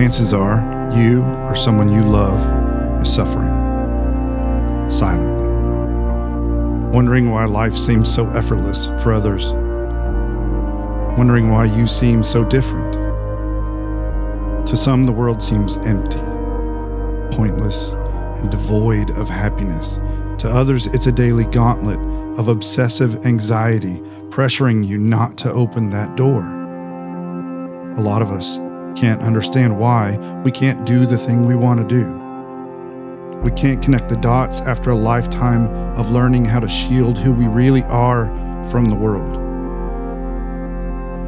chances are you or someone you love is suffering silently, wondering why life seems so effortless for others, wondering why you seem so different. To some, the world seems empty, pointless, and devoid of happiness. To others, it's a daily gauntlet of obsessive anxiety pressuring you not to open that door. A lot of us can't understand why we can't do the thing we want to do. We can't connect the dots after a lifetime of learning how to shield who we really are from the world.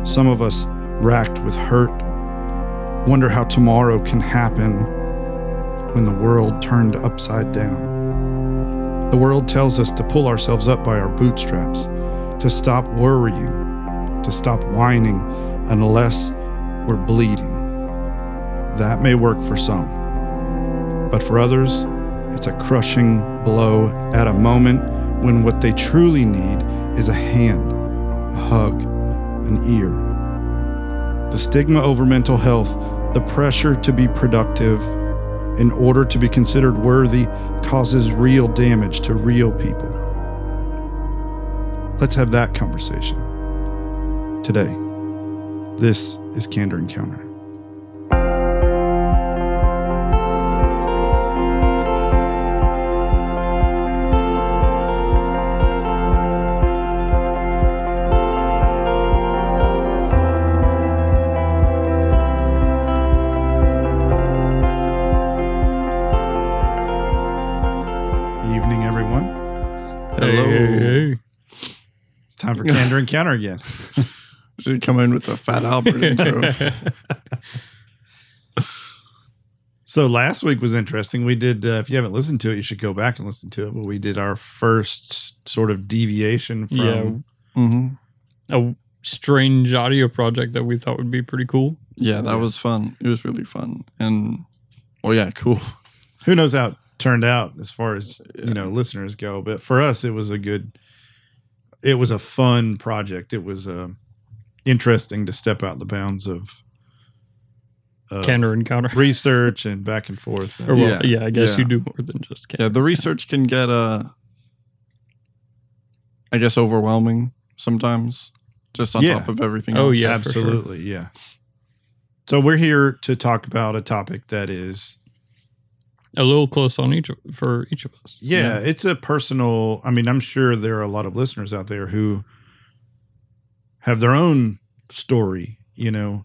Some of us, racked with hurt, wonder how tomorrow can happen when the world turned upside down. The world tells us to pull ourselves up by our bootstraps, to stop worrying, to stop whining unless we're bleeding. That may work for some, but for others, it's a crushing blow at a moment when what they truly need is a hand, a hug, an ear. The stigma over mental health, the pressure to be productive in order to be considered worthy, causes real damage to real people. Let's have that conversation today. This is Candor Encounter. It's time for Candor Encounter again. Should come in with the Fat Albert intro. So last week was interesting. We did. Uh, if you haven't listened to it, you should go back and listen to it. But we did our first sort of deviation from. Yeah. hmm A strange audio project that we thought would be pretty cool. Yeah, that was fun. It was really fun. And, well, yeah, cool. Who knows how it turned out as far as you know listeners go. But for us, it was a good. It was a fun project. It was uh, interesting to step out the bounds of. of Candor encounter. research and back and forth. Or well, Yeah, yeah, I guess yeah. you do more than just Yeah, the research can get, uh, I guess, overwhelming sometimes, just on Yeah. top of everything Oh, else. yeah. for sure. absolutely, yeah. So we're here to talk about a topic that is A little close on each for each of us. Yeah, Yeah. it's a personal. I mean, I'm sure there are a lot of listeners out there who have their own story, you know,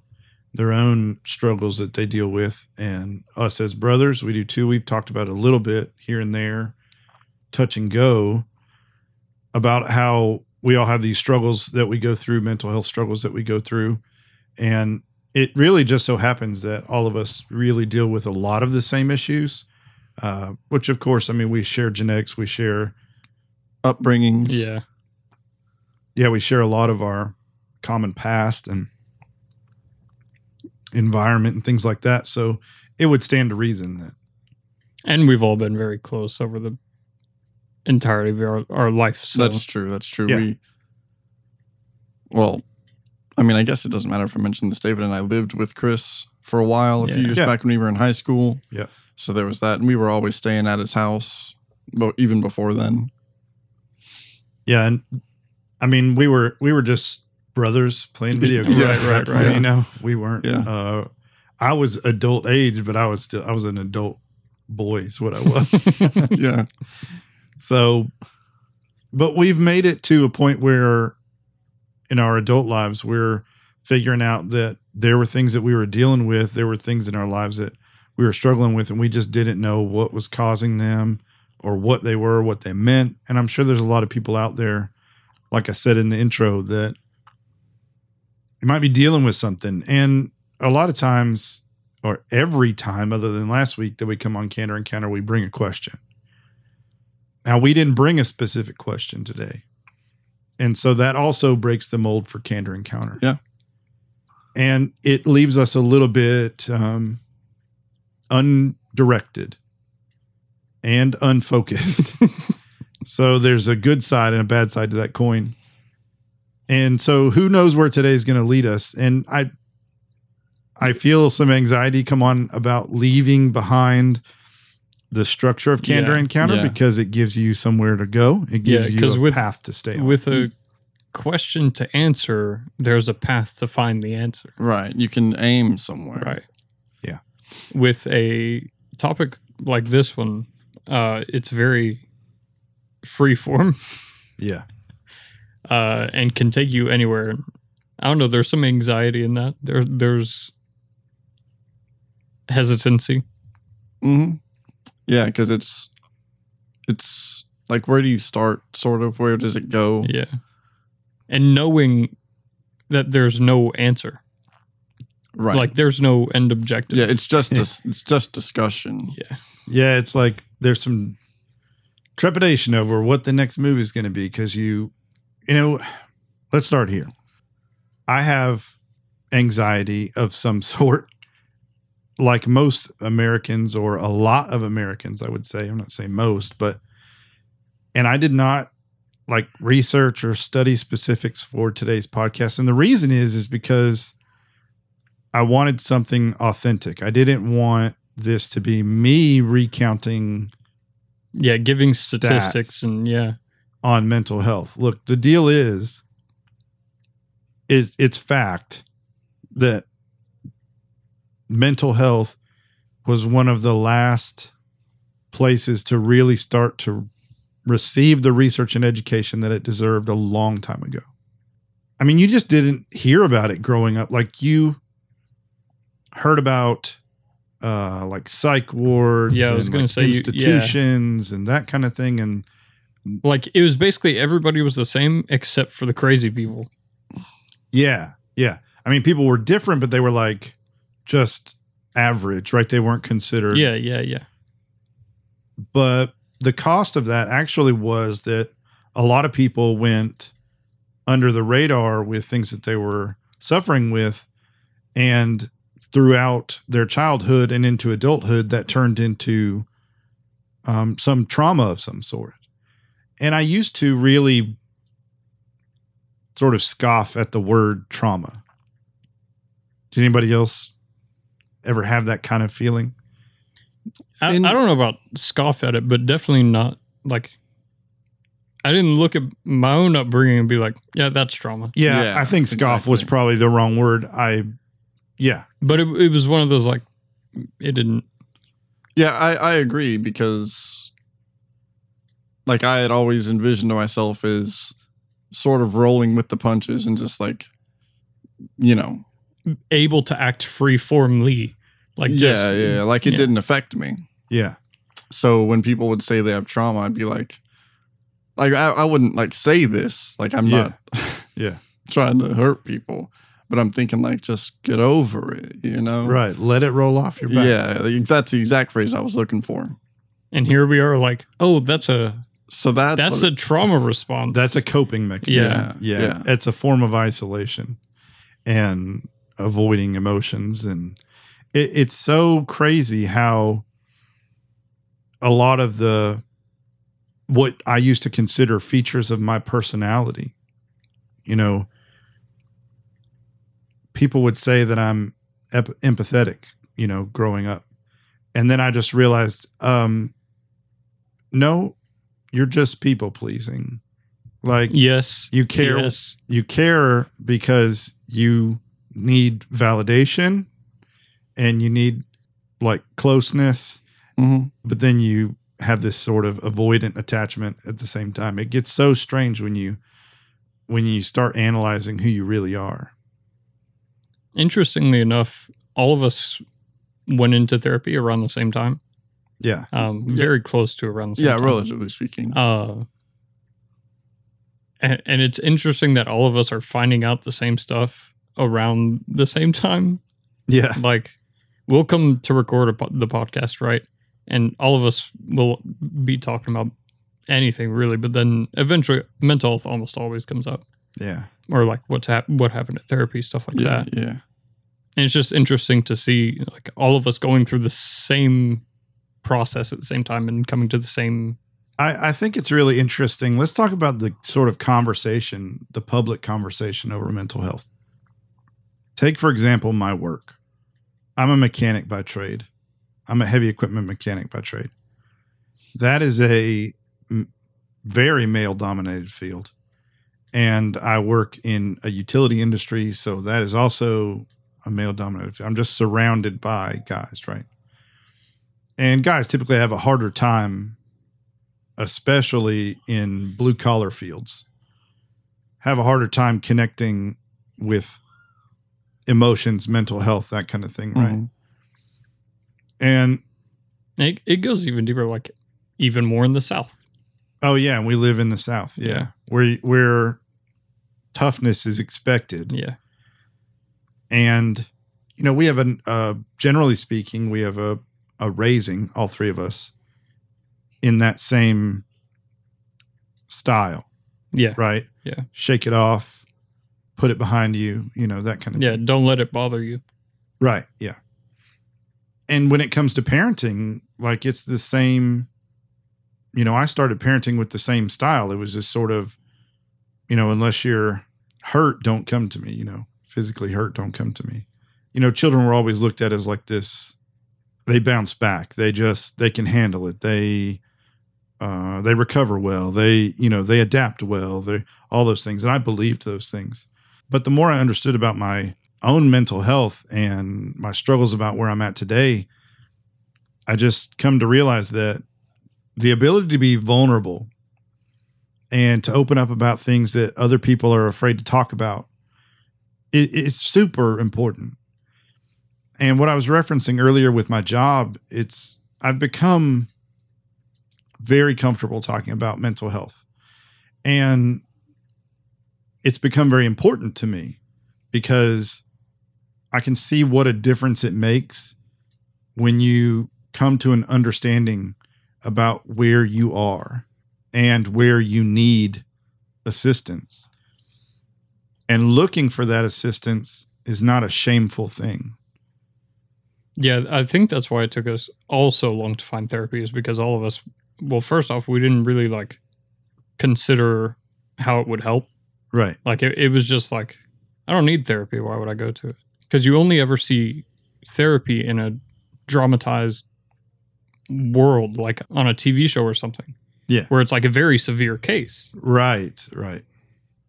their own struggles that they deal with. And us as brothers, we do too. We've talked about it a little bit here and there, touch and go about how we all have these struggles that we go through, mental health struggles that we go through. And it really just so happens that all of us really deal with a lot of the same issues uh, which of course, I mean, we share genetics, we share, Upbringings. Yeah. yeah, we share a lot of our common past and environment and things like that. So it would stand to reason that, And we've all been very close over the entirety of our, our life. So That's true. That's true. Yeah. We, well, I mean, I guess it doesn't matter if I mention this. David and I lived with Chris for a while, a few years Yeah. back when we were in high school. Yeah. So there was that, and we were always staying at his house, but even before then. yeah. And I mean, we were, we were just brothers playing video games. Yeah, at right, right. point, You know, we weren't, Yeah. uh, I was adult age, but I was still, I was an adult boy is what I was. yeah. So, but we've made it to a point where in our adult lives, we're figuring out that there were things that we were dealing with. There were things in our lives that we were struggling with, and we just didn't know what was causing them or what they were, what they meant. And I'm sure there's a lot of people out there, like I said in the intro, that you might be dealing with something. And a lot of times, or every time, other than last week, that we come on Candor Encounter, we bring a question. Now, we didn't bring a specific question today. And so that also breaks the mold for Candor Encounter. Yeah. And it leaves us a little bit um, undirected and unfocused. so there's a good side and a bad side to that coin. And so who knows where today is going to lead us? And I I feel some anxiety come on about leaving behind the structure of candor Yeah. encounter Yeah. because it gives you somewhere to go. It gives Yeah, you a with- path to stay on. With a question to answer, there's a path to find the answer. Right. You can aim somewhere. Right. Yeah. With a topic like this one, uh, it's very free form yeah. uh, and can take you anywhere. I don't know. There's some anxiety in that. There, there's hesitancy. hmm Yeah, because it's it's like where do you start? Sort of where does it go? Yeah. And knowing that there's no answer, Right. like there's no end objective. yeah, it's just dis- it's just discussion. yeah. Yeah, it's like there's some trepidation over what the next movie is going to be because you, you know, let's start here. I have anxiety of some sort, like most Americans or a lot of Americans, I would say. I'm not saying most, but, and I did not like research or study specifics for today's podcast. And the reason is, is because I wanted something authentic. I didn't want this to be me recounting Yeah. Giving statistics and yeah. on mental health. Look, the deal is is it's fact that mental health was one of the last places to really start to receive the research and education that it deserved a long time ago. I mean, you just didn't hear about it growing up like you heard about uh like psych wards Yeah, I was and, gonna like, say you- yeah. institutions and that kind of thing and Like it was basically everybody was the same except for the crazy people. Yeah, yeah. I mean, people were different, but they were like just average, right? They weren't considered. Yeah. Yeah. Yeah. But the cost of that actually was that a lot of people went under the radar with things that they were suffering with. And throughout their childhood and into adulthood, that turned into um, some trauma of some sort. And I used to really sort of scoff at the word trauma. Did anybody else ever have that kind of feeling? I, In- I don't know about scoff at it, but definitely not like. I didn't look at my own upbringing and be like, "Yeah, that's trauma." Yeah, Yeah, I think scoff was probably the wrong word. I, yeah, But it, it was one of those like, it didn't. Yeah, I, I agree because like I had always envisioned myself as sort of rolling with the punches and just like you know able to act free formly. Like yeah just, yeah like it yeah. didn't affect me yeah, so when people would say they have trauma i'd be like like i, I wouldn't like say this like i'm Yeah. not Yeah. trying to hurt people but i'm thinking like just get over it you know right. Let it roll off your back. yeah that's the exact phrase i was looking for And here we are, like, oh, that's a so that's that's what- a trauma response. That's a coping mechanism. Yeah, yeah. yeah. It's a form of isolation and avoiding emotions. And it, it's so crazy how a lot of the, what I used to consider features of my personality, you know, people would say that I'm ep- empathetic, you know, growing up. And then I just realized, um, no, you're just people pleasing. Like yes, you care yes, you care because you need validation and you need like closeness, Mhm. but then you have this sort of avoidant attachment at the same time. It gets so strange when you when you start analyzing who you really are. Interestingly enough, all of us went into therapy around the same time. Yeah. Um, very close to around the same yeah time. relatively speaking Uh, and, and it's interesting that all of us are finding out the same stuff around the same time. Yeah. Like, we'll come to record a, po- the podcast, right? And all of us will be talking about anything really, but then eventually mental health almost always comes up, Yeah. or like what's hap- what happened at therapy, stuff like yeah that. yeah And it's just interesting to see like all of us going through the same process at the same time and coming to the same. I, I think it's really interesting. Let's talk about the sort of conversation, the public conversation over mental health. Take, for example, my work. I'm a mechanic by trade. I'm a heavy equipment mechanic by trade. That is a very male dominated field. And I work in a utility industry. So that is also a male dominated field. I'm just surrounded by guys, right? And guys typically have a harder time, especially in blue collar fields, have a harder time connecting with emotions, mental health, that kind of thing, right? Mhm. And It, it goes even deeper, like even more in the South. oh yeah, we live in the South, yeah, Yeah. where where toughness is expected, Yeah. and you know we have an uh, generally speaking, we have a a raising, all three of us, in that same style, Yeah. right? Yeah. shake it off, put it behind you, you know that kind of Yeah. thing. Don't let it bother you. Right. Yeah. And when it comes to parenting, like it's the same, you know, I started parenting with the same style. It was just sort of, you know, unless you're hurt, don't come to me, you know, physically hurt, don't come to me. You know, children were always looked at as like this, they bounce back. They just, they can handle it. They, uh, they recover well. They, you know, they adapt well. They, all those things. And I believed those things. But the more I understood about my own mental health and my struggles about where I'm at today, I just come to realize that the ability to be vulnerable and to open up about things that other people are afraid to talk about it's super important. And what I was referencing earlier with my job, it's I've become very comfortable talking about mental health. And it's become very important to me because I can see what a difference it makes when you come to an understanding about where you are and where you need assistance. And looking for that assistance is not a shameful thing. Yeah, I think that's why it took us all so long to find therapy is because all of us, well, first off, we didn't really like consider how it would help. Right. Like it, it was just like, I don't need therapy. Why would I go to it? Because you only ever see therapy in a dramatized world, like on a TV show or something. Yeah. Where it's like a very severe case. Right. Right.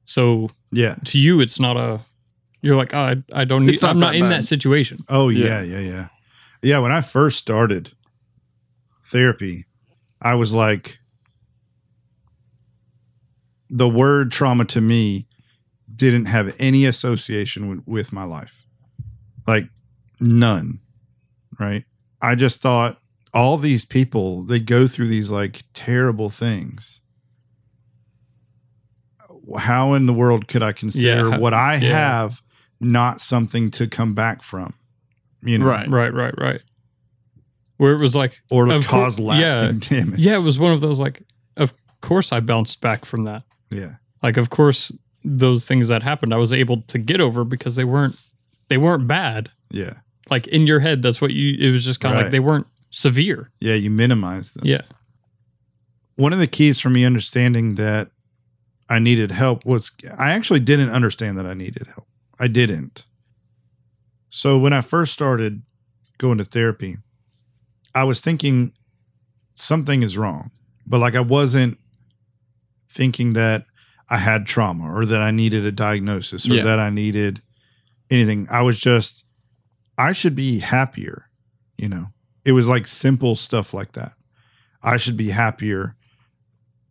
So Yeah. to you, it's not a, you're like, oh, I, I don't need, not I'm not in bad. that situation. Oh yeah, Yeah. yeah, yeah. Yeah, when I first started therapy, I was like the word trauma to me didn't have any association with, with my life. Like none. Right? I just thought all these people they go through these like terrible things. How in the world could I consider Yeah, what I yeah. have not something to come back from? You know, Right. Right, right, right. Where it was like, or to Of cour- cause lasting damage. yeah, it was one of those like, of course I bounced back from that. Yeah, Like, of course, those things that happened, I was able to get over because they weren't, they weren't bad. yeah, Like in your head, that's what you. It was just kind of Right. like they weren't severe. yeah. You minimize them. Yeah, One of the keys for me understanding that I needed help was I actually didn't understand that I needed help. I didn't. So when I first started going to therapy, I was thinking something is wrong, but like I wasn't thinking that I had trauma or that I needed a diagnosis or Yeah. that I needed anything. I was just, I should be happier. You know, it was like simple stuff like that. I should be happier.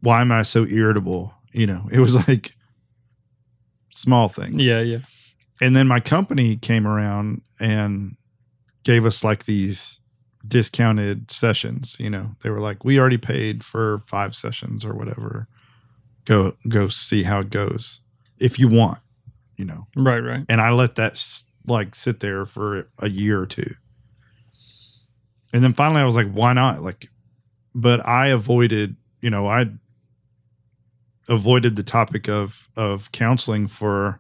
Why am I so irritable? You know, it was like small things. yeah, yeah. And then my company came around and gave us like these discounted sessions. You know, they were like, we already paid for five sessions or whatever. Go, go see how it goes if you want, you know. Right, right. And I let that like sit there for a year or two. And then finally I was like, why not? Like, but I avoided, you know, I avoided the topic of of counseling for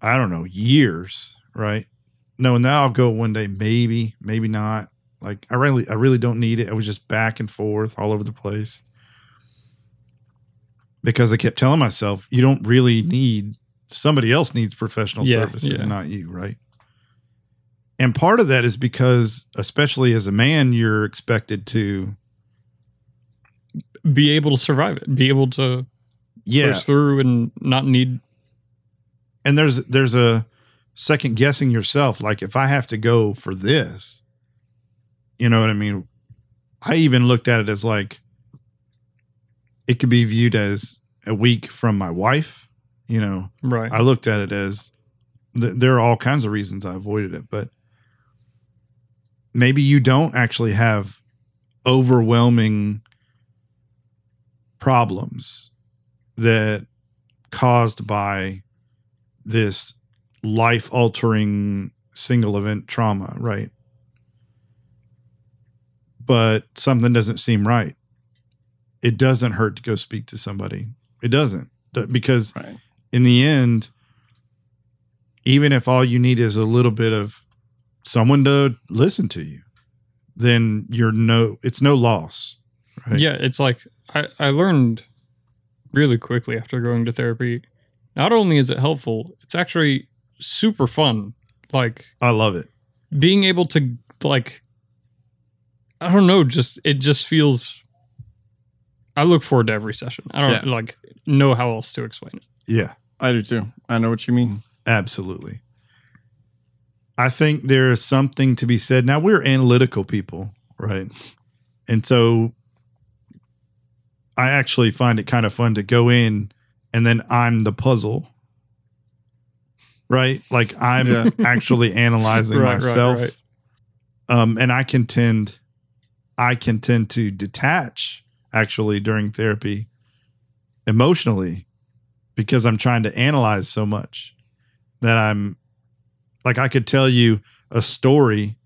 I don't know, years, right? No, now I'll go one day, maybe, maybe not. Like I really I really don't need it. I was just back and forth all over the place. Because I kept telling myself, you don't really need somebody else needs professional Yeah, services, yeah. not you, right? And part of that is because, especially as a man, you're expected to, Be able to survive it. Be able to yeah. push through and not need. And there's there's a second guessing yourself. Like if I have to go for this, you know what I mean. I even looked at it as like it could be viewed as a week from my wife. You know, Right. I looked at it as th- there are all kinds of reasons I avoided it, but maybe you don't actually have overwhelming problems that caused by this life altering single event trauma, right? But something doesn't seem right. It doesn't hurt to go speak to somebody. It doesn't. Because Right. in the end, even if all you need is a little bit of someone to listen to you, then you're no, it's no loss. Right. Yeah, it's like I, I learned really quickly after going to therapy. Not only is it helpful, it's actually super fun. Like I love it. being able to like I don't know, just it just feels I look forward to every session. I don't Yeah. like know how else to explain it. Yeah, I do too. I know what you mean. absolutely. I think there is something to be said. Now, we're analytical people, right? And so I actually find it kind of fun to go in and then I'm the puzzle, right? Like I'm Yeah. actually analyzing Right, right, myself. right. um, and I can tend, I can tend to detach actually during therapy emotionally because I'm trying to analyze so much that I'm like I could tell you a story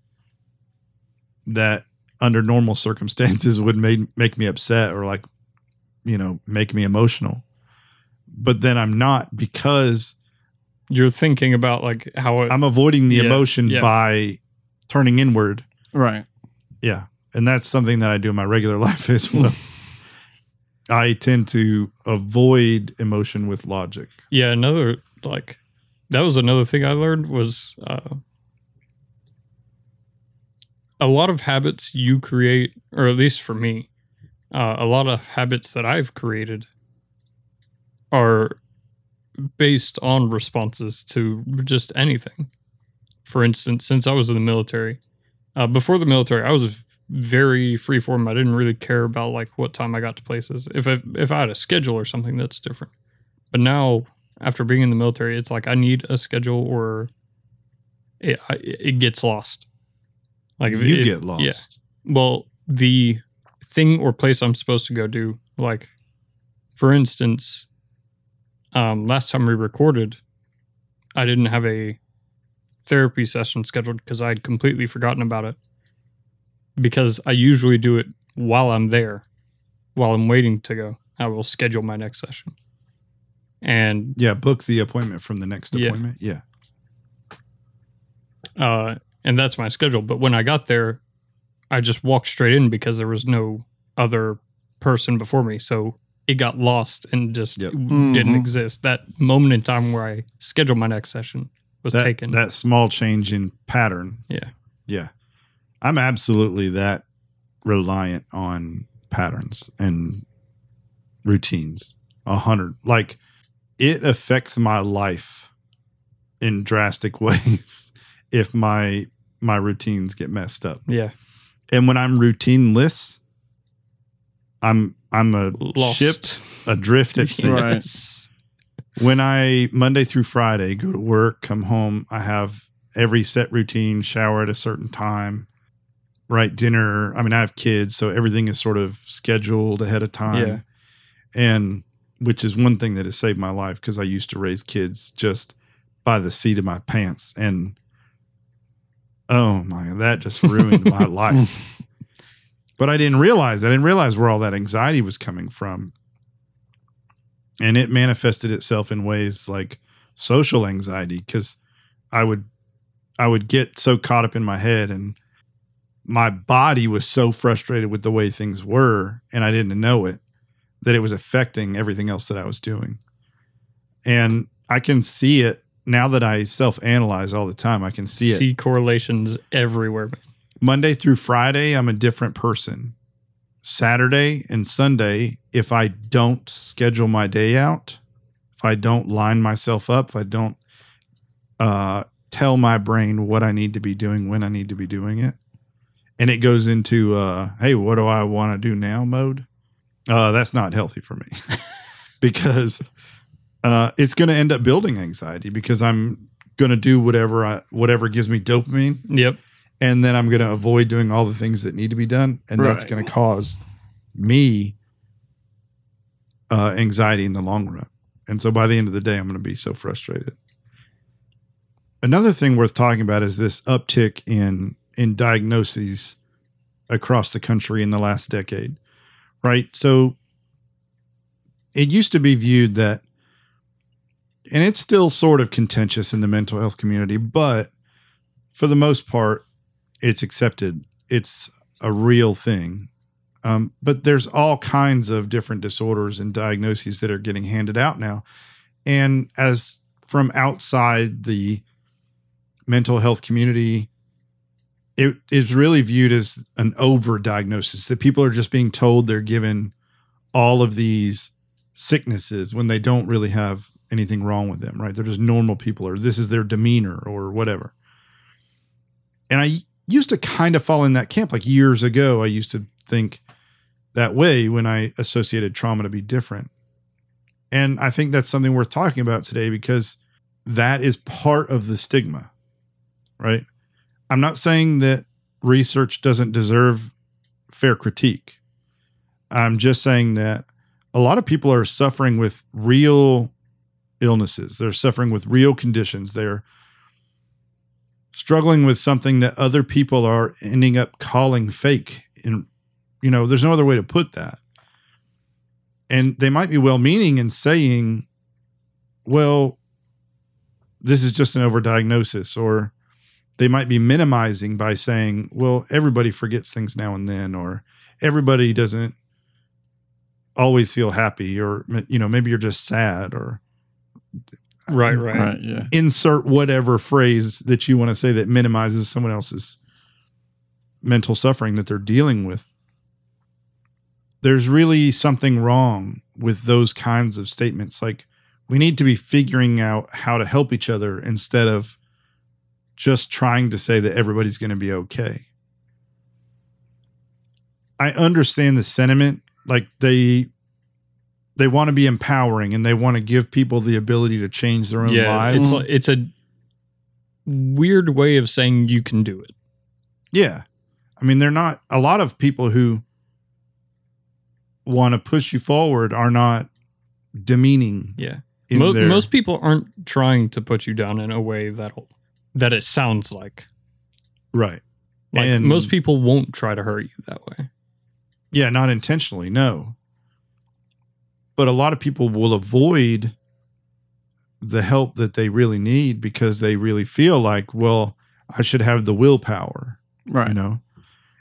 that under normal circumstances would make make me upset or like you know make me emotional but then I'm not because You're thinking about like how it I'm avoiding the Yeah, emotion yeah. by turning inward Right. Yeah. And that's something that I do in my regular life as well. I tend to avoid emotion with logic. Yeah, another like that was another thing I learned was uh, a lot of habits you create, or at least for me, uh, a lot of habits that I've created are based on responses to just anything. For instance, since I was in the military, uh, before the military, I was very freeform. I didn't really care about like what time I got to places. If I, if I had a schedule or something, that's different. But now, after being in the military, it's like I need a schedule or it I, it gets lost. Like if- you if- get lost. Yeah. Well, the thing or place I'm supposed to go do, like for instance, um, last time we recorded, I didn't have a therapy session scheduled because I had completely forgotten about it. Because I usually do it while I'm there, while I'm waiting to go. I will schedule my next session. And Yeah. Book the appointment from the next Yeah. appointment. Yeah. uh, and that's my schedule. But when I got there, I just walked straight in because there was no other person before me, so it got lost and just Yep. didn't Mhm. exist. That moment in time where I scheduled my next session was That, taken. that small change in pattern. Yeah. Yeah. I'm absolutely that reliant on patterns and routines. A hundred. Like it affects my life in drastic ways if my my routines get messed up. yeah, And when I'm routineless, I'm I'm a lost. ship adrift at sea. Right. When I Monday through Friday go to work, come home, I have every set routine, shower at a certain time, right dinner. I mean, I have kids, so everything is sort of scheduled ahead of time. Yeah. And which is one thing that has saved my life because I used to raise kids just by the seat of my pants and oh my that just ruined my life. But I didn't realize I didn't realize where all that anxiety was coming from. And it manifested itself in ways like social anxiety because I would I would get so caught up in my head and my body was so frustrated with the way things were and I didn't know it that it was affecting everything else that I was doing. And I can see it now that I self analyze all the time, I can see it. See correlations everywhere. Monday through Friday, I'm a different person. Saturday and Sunday, if I don't schedule my day out, if I don't line myself up, if I don't uh, tell my brain what I need to be doing when I need to be doing it, and it goes into, uh, hey, what do I want to do now mode? Uh, that's not healthy for me because uh, it's going to end up building anxiety because I'm going to do whatever I, whatever gives me dopamine Yep. and then I'm going to avoid doing all the things that need to be done, and that's going to cause me uh, anxiety in the long run. And so by the end of the day, I'm going to be so frustrated. Another thing worth talking about is this uptick in in diagnoses across the country in the last decade, right? So it used to be viewed that, and it's still sort of contentious in the mental health community, but for the most part, it's accepted. It's a real thing. Um, but there's all kinds of different disorders and diagnoses that are getting handed out now. And as from outside the mental health community, it is really viewed as an overdiagnosis that people are just being told they're given all of these sicknesses when they don't really have anything wrong with them, right? They're just normal people, or this is their demeanor, or whatever. And I used to kind of fall in that camp. Like years ago, I used to think that way when I associated trauma to be different. And I think that's something worth talking about today because that is part of the stigma, right? I'm not saying that research doesn't deserve fair critique. I'm just saying that a lot of people are suffering with real illnesses. They're suffering with real conditions. They're struggling with something that other people are ending up calling fake. And, you know, there's no other way to put that. And they might be well meaning and saying, well, this is just an overdiagnosis, or they might be minimizing by saying, well, everybody forgets things now and then, or everybody doesn't always feel happy, or, you know, maybe you're just sad, or Right, um, right. Right. Yeah. insert whatever phrase that you want to say that minimizes someone else's mental suffering that they're dealing with. There's really something wrong with those kinds of statements. Like, we need to be figuring out how to help each other instead of just trying to say that everybody's going to be okay. I understand the sentiment. Like, they they want to be empowering and they want to give people the ability to change their own Yeah, lives. it's it's a weird way of saying you can do it. Yeah. I mean, they're not a lot of people who want to push you forward are not demeaning. Yeah. Mo- their, most people aren't trying to put you down in a way that that it sounds like. right. Like And- most people won't try to hurt you that way. Yeah, not intentionally, no. But a lot of people will avoid the help that they really need because they really feel like, well, I should have the willpower. Right. you know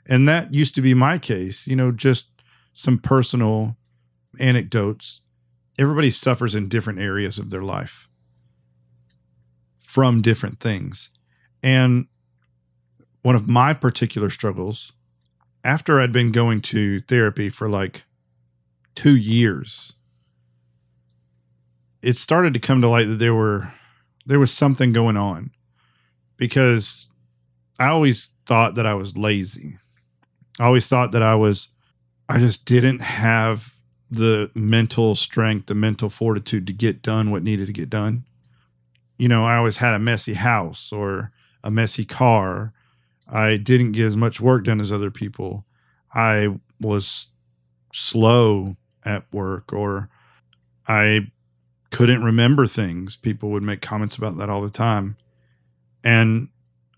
and that used to be my case you know just some personal anecdotes everybody suffers in different areas of their life from different things and one of my particular struggles after i'd been going to therapy for like 2 years it started to come to light that there were there was something going on because I always thought that I was lazy. I always thought that I was, I just didn't have the mental strength, the mental fortitude to get done what needed to get done. You know, I always had a messy house or a messy car. I didn't get as much work done as other people. I was slow at work or I couldn't remember things. People would make comments about that all the time. And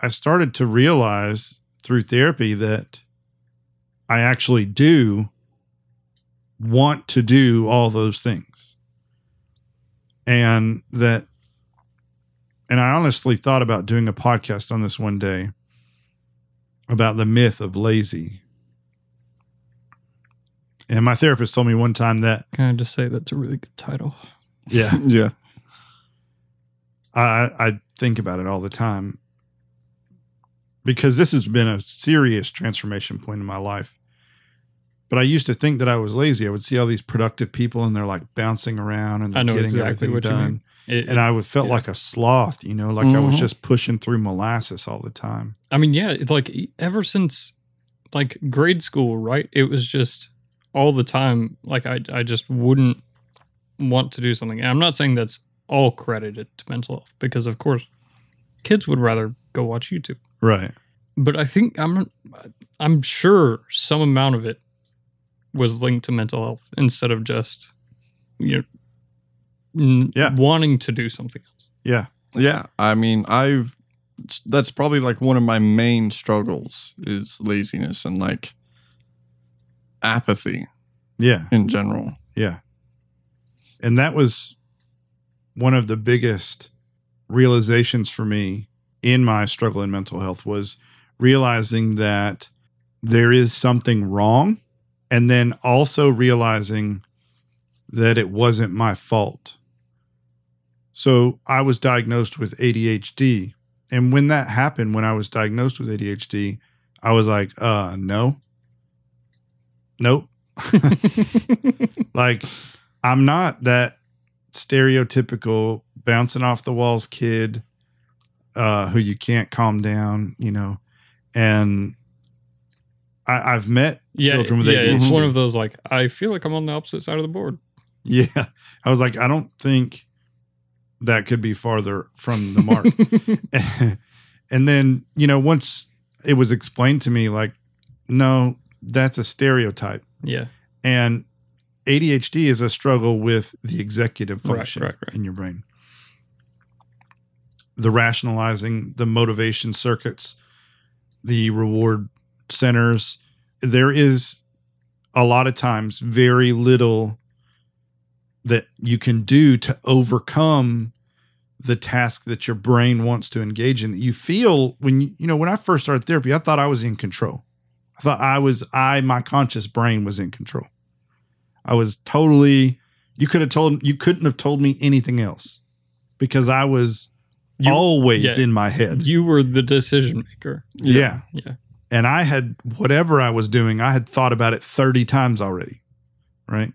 I started to realize through therapy that I actually do want to do all those things. And that, and I honestly thought about doing a podcast on this one day about the myth of lazy. And my therapist told me one time that, Can I just say that's a really good title? yeah, Yeah. I I think about it all the time because this has been a serious transformation point in my life. But I used to think that I was lazy. I would see all these productive people and they're like bouncing around and they're know getting exactly everything what you done. Mean. It- And I would felt Yeah. like a sloth, you know, like I was Mhm. just pushing through molasses all the time. I mean, yeah, it's like ever since like grade school, right? It was just all the time. Like I, I just wouldn't want to do something. And I'm not saying that's all credited to mental health because, of course, kids would rather go watch YouTube. Right. But I think I'm, I'm sure some amount of it was linked to mental health instead of just, you know, n- Yeah. wanting to do something else. Yeah. Yeah, I mean, I've that's probably like one of my main struggles is laziness and like apathy Yeah. in general. Yeah. And that was one of the biggest realizations for me in my struggle in mental health was realizing that there is something wrong and then also realizing that it wasn't my fault. So I was diagnosed with ADHD. And when that happened, when I was diagnosed with ADHD, I was like, uh, no. Nope. Like, I'm not that stereotypical bouncing off the walls kid uh, who you can't calm down, you know. And I, I've met yeah, children with yeah, it's one of those like I feel like I'm on the opposite side of the board. Yeah. I was like, I don't think that could be farther from the mark. and then, you know, once it was explained to me, like, no, that's a stereotype. yeah, And ADHD is a struggle with the executive Right, function right, right. in your brain. The rationalizing, the motivation circuits, the reward centers. There is a lot of times very little that you can do to overcome the task that your brain wants to engage in. You feel when you, you know, when I first started therapy, I thought I was in control. I thought I was, I, my conscious brain was in control. I was totally, you could have told, you couldn't have told me anything else because I was You- always yeah. in my head. you were the decision maker. yeah. Yeah, And I had, whatever I was doing, I had thought about it 30 times already. Right.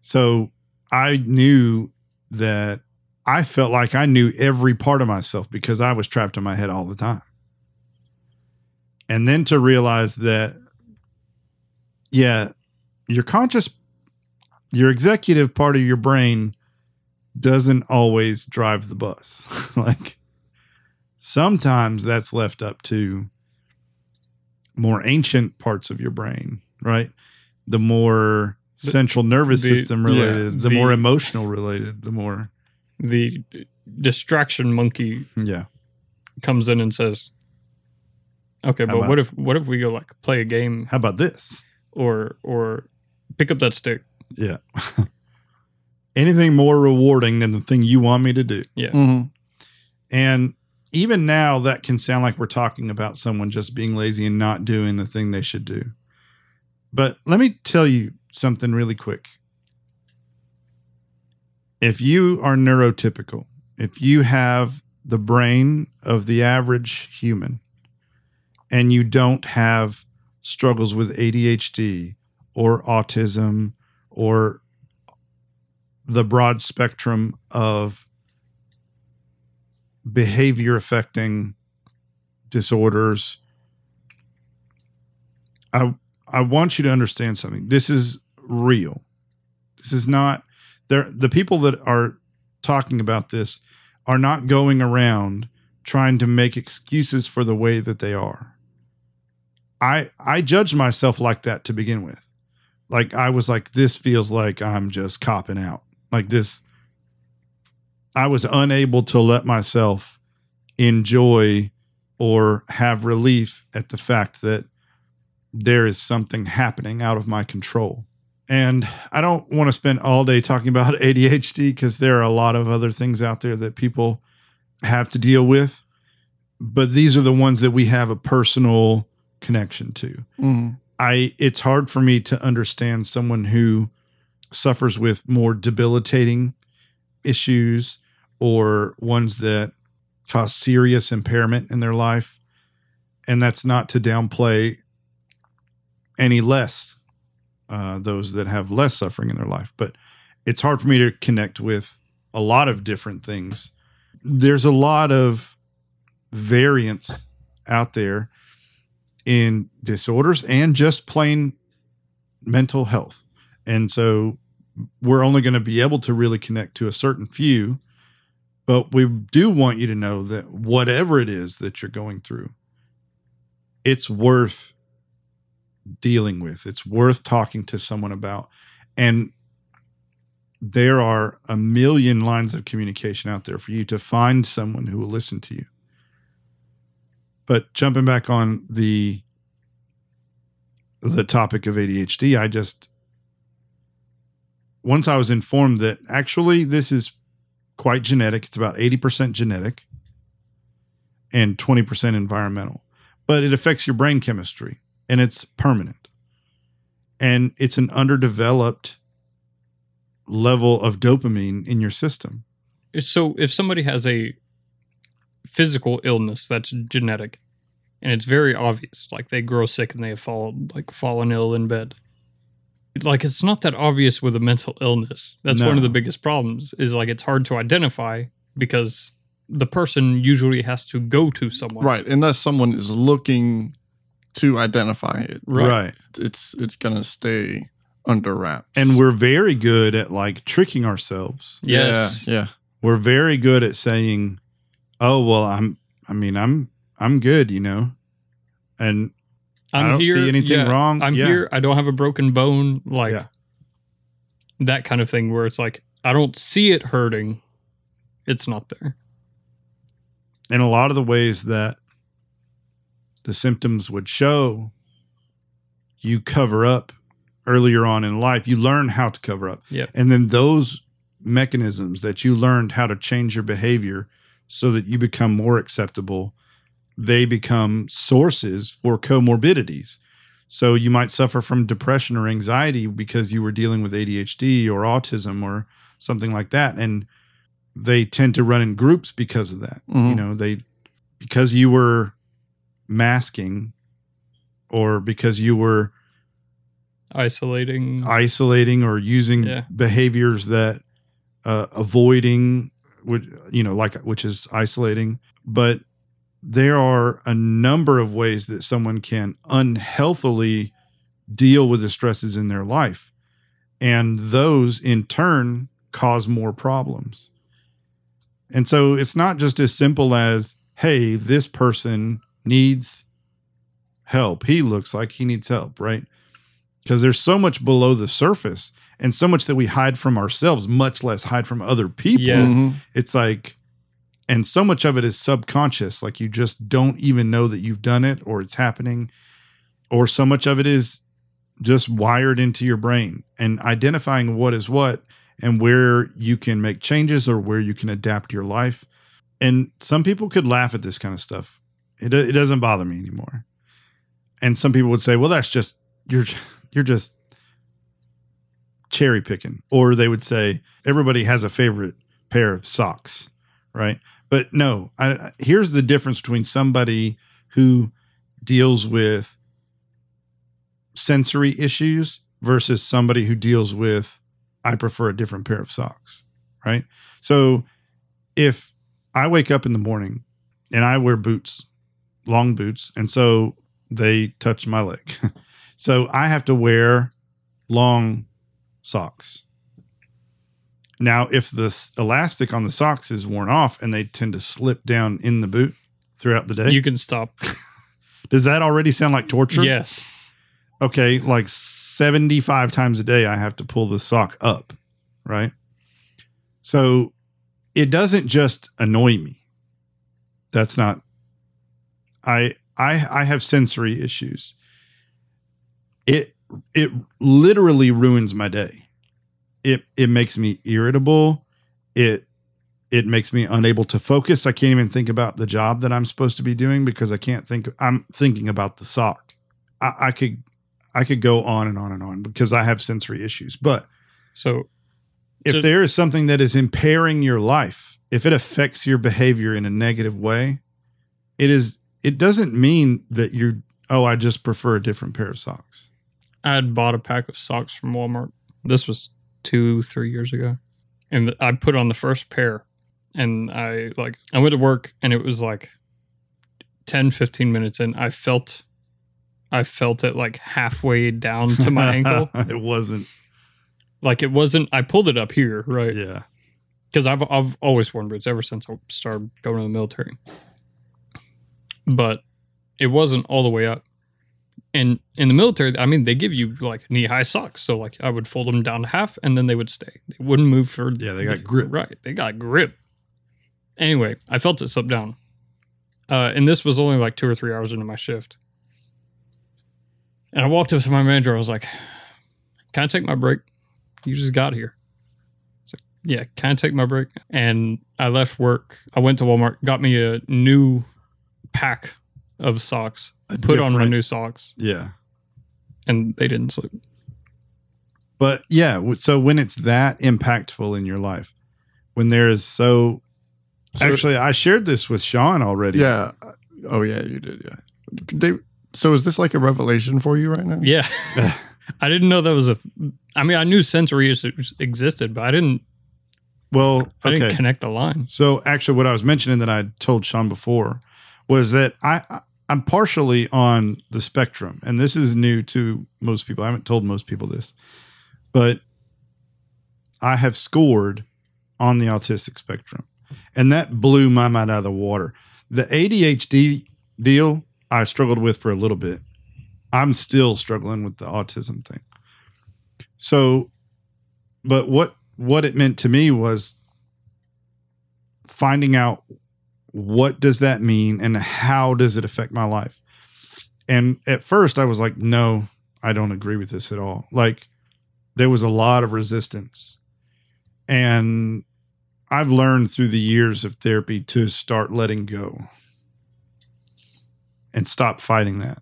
So I knew that I felt like I knew every part of myself because I was trapped in my head all the time. And then to realize that, yeah, your conscious, your executive part of your brain doesn't always drive the bus. like sometimes that's left up to more ancient parts of your brain, right? The more The- central nervous the- system yeah, related, the, the- more emotional related, the more, the distraction monkey yeah. comes in and says, "Okay, How but about- what if what if we go like play a game How about this? or or pick up that stick?" Yeah. Anything more rewarding than the thing you want me to do. Mm-hmm. And even now, that can sound like we're talking about someone just being lazy and not doing the thing they should do. But let me tell you something really quick. If you are neurotypical, if you have the brain of the average human, and you don't have struggles with ADHD or autism or the broad spectrum of behavior affecting disorders i i want you to understand something. This is real. This is not there the people that are talking about this are not going around trying to make excuses for the way that they are. I i judged myself like that to begin with. Like i was like this feels like i'm just copping out. Like this I was unable to let myself enjoy or have relief at the fact that there is something happening out of my control. And I don't want to spend all day talking about ADHD because there are a lot of other things out there that people have to deal with. But these are the ones that we have a personal connection to. Mm-hmm. I it's hard for me to understand someone who suffers with more debilitating issues or ones that cause serious impairment in their life. And that's not to downplay any less uh, those that have less suffering in their life. But it's hard for me to connect with a lot of different things. There's a lot of variance out there in disorders and just plain mental health. And so we're only going to be able to really connect to a certain few. But we do want you to know that whatever it is that you're going through, it's worth dealing with. It's worth talking to someone about. And there are a million lines of communication out there for you to find someone who will listen to you. But jumping back on the the topic of ADHD, I just once I was informed that actually this is quite genetic. It's about 80% genetic and 20% environmental. But it affects your brain chemistry and it's permanent. And it's an underdeveloped level of dopamine in your system. So if somebody has a physical illness that's genetic and it's very obvious, like they grow sick and they have fallen like fallen ill in bed. Like it's not that obvious with a mental illness. That's one of the biggest problems is like it's hard to identify because the person usually has to go to someone. Right. Unless someone is looking to identify it, Right. it's it's gonna stay under wraps. And we're very good at like tricking ourselves. Yes. Yeah. yeah. We're very good at saying, "Oh, well, I'm I mean, I'm I'm good, you know." And I don't see anything wrong. I'm Yeah. here. I don't have a broken bone. Like Yeah. that kind of thing where it's like, I don't see it hurting. It's not there. in a lot of the ways that the symptoms would show you cover up earlier on in life you learn how to cover up Yep. and then those mechanisms that you learned how to change your behavior so that you become more acceptable they become sources for comorbidities so you might suffer from depression or anxiety because you were dealing with ADHD or autism or something like that and they tend to run in groups because of that. You Mhm. know, they because you were masking or because you were Isolating. isolating or using Yeah. behaviors that uh, avoiding would you know like which is isolating but there are a number of ways that someone can unhealthily deal with the stresses in their life and those in turn cause more problems and so it's not just as simple as hey this person needs help he looks like he needs help right because there's so much below the surface and so much that we hide from ourselves, much less hide from other people. Yeah. Mhm. It's like, and so much of it is subconscious. Like you just don't even know that you've done it or it's happening. Or so much of it is just wired into your brain and identifying what is what and where you can make changes or where you can adapt your life. And some people could laugh at this kind of stuff. It, it doesn't bother me anymore. And some people would say, well, that's just, you're, you're just cherry picking. Or they would say, everybody has a favorite pair of socks, right? But no, I, here's the difference between somebody who deals with sensory issues versus somebody who deals with, I prefer a different pair of socks, right? So if I wake up in the morning and I wear boots, long boots, and so they touch my leg. so I have to wear long socks. Now, if the elastic on the socks is worn off and they tend to slip down in the boot throughout the day, you can stop. does that already sound like torture? yes. okay, like 75 times a day, I have to pull the sock up, right? So it doesn't just annoy me. That's not, I, I, I have sensory issues. It, it literally ruins my day. It, it makes me irritable. It, it makes me unable to focus. I can't even think about the job that I'm supposed to be doing because I can't think. I'm thinking about the sock. I, I could I could go on and on and on because I have sensory issues. But So if Just- there is something that is impairing your life, if it affects your behavior in a negative way, it is it doesn't mean that you're oh, I just prefer a different pair of socks. I had bought a pack of socks from Walmart. This was two, three years ago. And I put on the first pair and I like, I went to work and it was like 10, 15 minutes in. I felt, I felt it like halfway down to my ankle. it wasn't. Like it wasn't, I pulled it up here, right? Yeah. Because I've, I've always worn boots ever since I started going to the military. But it wasn't all the way up. And in the military, I mean, they give you like knee high socks. So like I would fold them down to half and then they would stay. They wouldn't move for Yeah, they got grip. Right. They got grip. Anyway, I felt it slip down. Uh, and this was only like two or three hours into my shift. And I walked up to my manager. I was like, Can I take my break? You just got here. He's like, Yeah, can I take my break? And I left work. I went to Walmart, got me a new pack of socks, A put on my new socks, Yeah. and they didn't slip. But yeah, so when it's that impactful in your life, when there is so, So- actually, I shared this with Sean already. Yeah. Uh, oh yeah, you did. Yeah. Dave, so is this like a revelation for you right now? Yeah. I didn't know that was a. I mean, I knew sensory is- existed, but I didn't. Well, I okay. didn't connect the line. So actually, what I was mentioning that I told Sean before was that I I'm partially on the spectrum, and this is new to most people. I haven't told most people this, but I have scored on the autistic spectrum, and that blew my mind out of the water. The ADHD deal I struggled with for a little bit. I'm still struggling with the autism thing. So, but what what it meant to me was finding out what does that mean and how does it affect my life? And at first i was like no i don't agree with this at all. Like there was a lot of resistance. And i've learned through the years of therapy to start letting go and stop fighting that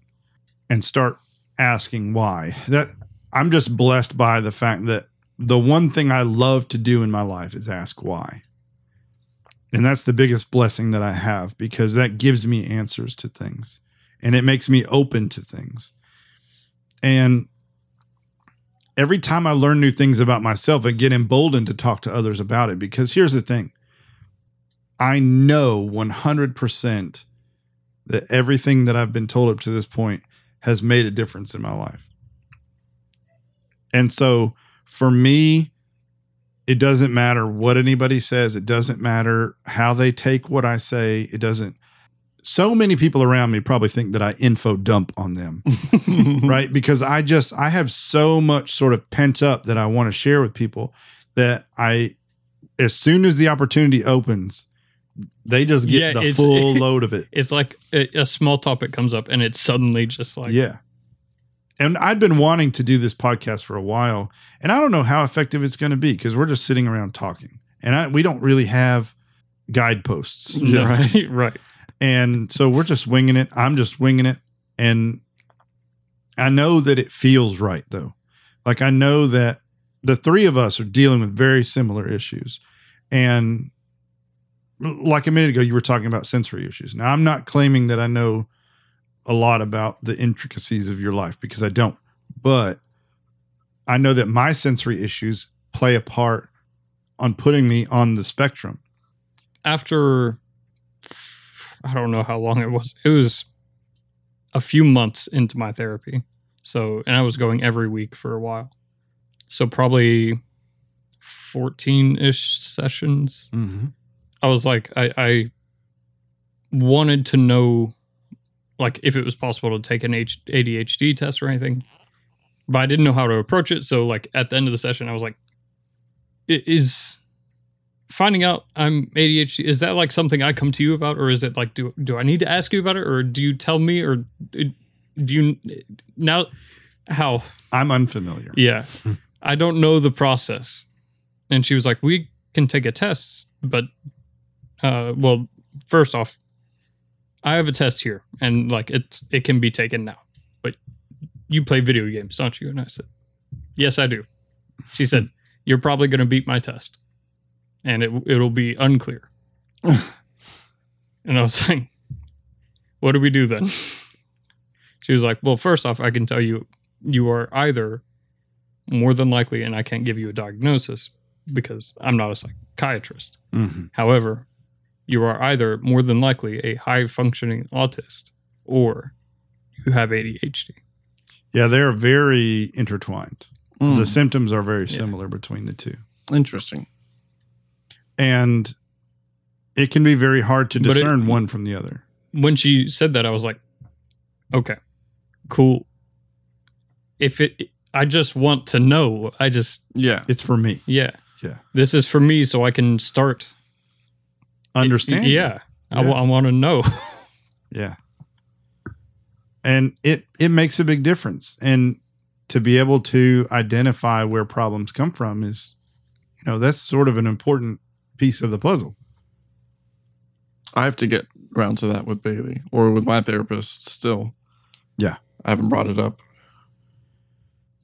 and start asking why. That i'm just blessed by the fact that the one thing i love to do in my life is ask why and that's the biggest blessing that I have because that gives me answers to things and it makes me open to things. And every time I learn new things about myself, I get emboldened to talk to others about it because here's the thing I know 100% that everything that I've been told up to this point has made a difference in my life. And so for me, it doesn't matter what anybody says. It doesn't matter how they take what I say. It doesn't. So many people around me probably think that I info dump on them, right? Because I just, I have so much sort of pent up that I want to share with people that I, as soon as the opportunity opens, they just get Yeah, the full load of it. It's like a, a small topic comes up and it's suddenly just like, yeah. And I'd been wanting to do this podcast for a while, and I don't know how effective it's going to be because we're just sitting around talking, and I, we don't really have guideposts, no, right? right. And so we're just winging it. I'm just winging it, and I know that it feels right though. Like I know that the three of us are dealing with very similar issues, and like a minute ago, you were talking about sensory issues. Now, I'm not claiming that I know a lot about the intricacies of your life because I don't. But I know that my sensory issues play a part on putting me on the spectrum. After, I don't know how long it was. It was a few months into my therapy. So, and I was going every week for a while. So, probably 14 ish sessions. Mm-hmm. I was like, I, I wanted to know, like, if it was possible to take an H- ADHD test or anything, but I didn't know how to approach it. So, like, at the end of the session, I was like, is finding out I'm ADHD is that like something I come to you about, or is it like do do I need to ask you about it, or do you tell me, or do you now how I'm unfamiliar. yeah. I don't know the process. And she was like, We can take a test, but uh well, first off, I have a test here and like it it can be taken now. But you play video games, don't you? And I said, Yes, I do. She said, You're probably gonna beat my test. And it it'll be unclear. and I was like, what do we do then? she was like, well, first off, I can tell you, you are either more than likely, and I can't give you a diagnosis because I'm not a psychiatrist. Mhm. However, you are either more than likely a high functioning autist or you have ADHD. Yeah, they're very intertwined. Mm, The symptoms are very Yeah. similar between the two. interesting. And it can be very hard to But it- discern one from the other. When she said that, I was like, okay, cool. If it, I just want to know. I just, Yeah. It's for me. yeah. Yeah. This is for me so I can start. Understand? Yeah. I, Yeah. want to know. Yeah. And it it makes a big difference. And to be able to identify where problems come from is, you know, that's sort of an important piece of the puzzle. I have to get around to that with Bailey or with my therapist still. Yeah. I haven't brought it up.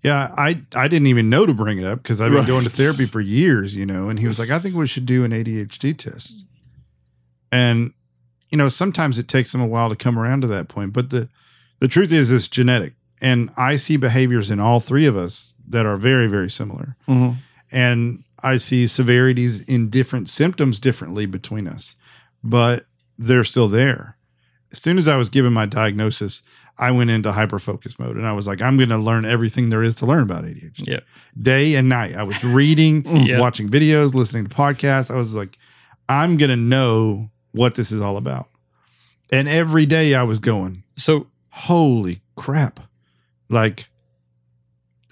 Yeah, I I didn't even know to bring it up because I've been Right. going to therapy for years, you know, and he was like, I think we should do an ADHD test. And you know, sometimes it takes them a while to come around to that point, but the the truth is it's genetic. And I see behaviors in all three of us that are very very similar. Mm-hmm. and I see severities in different symptoms differently between us, but they're still there. As soon as I was given my diagnosis, I went into hyperfocus mode and I was like, I'm going to learn everything there is to learn about ADHD. Yeah. Day and night. I was reading, Yeah. watching videos, listening to podcasts. I was like, I'm going to know what this is all about. And every day I was going, so, holy crap. Like,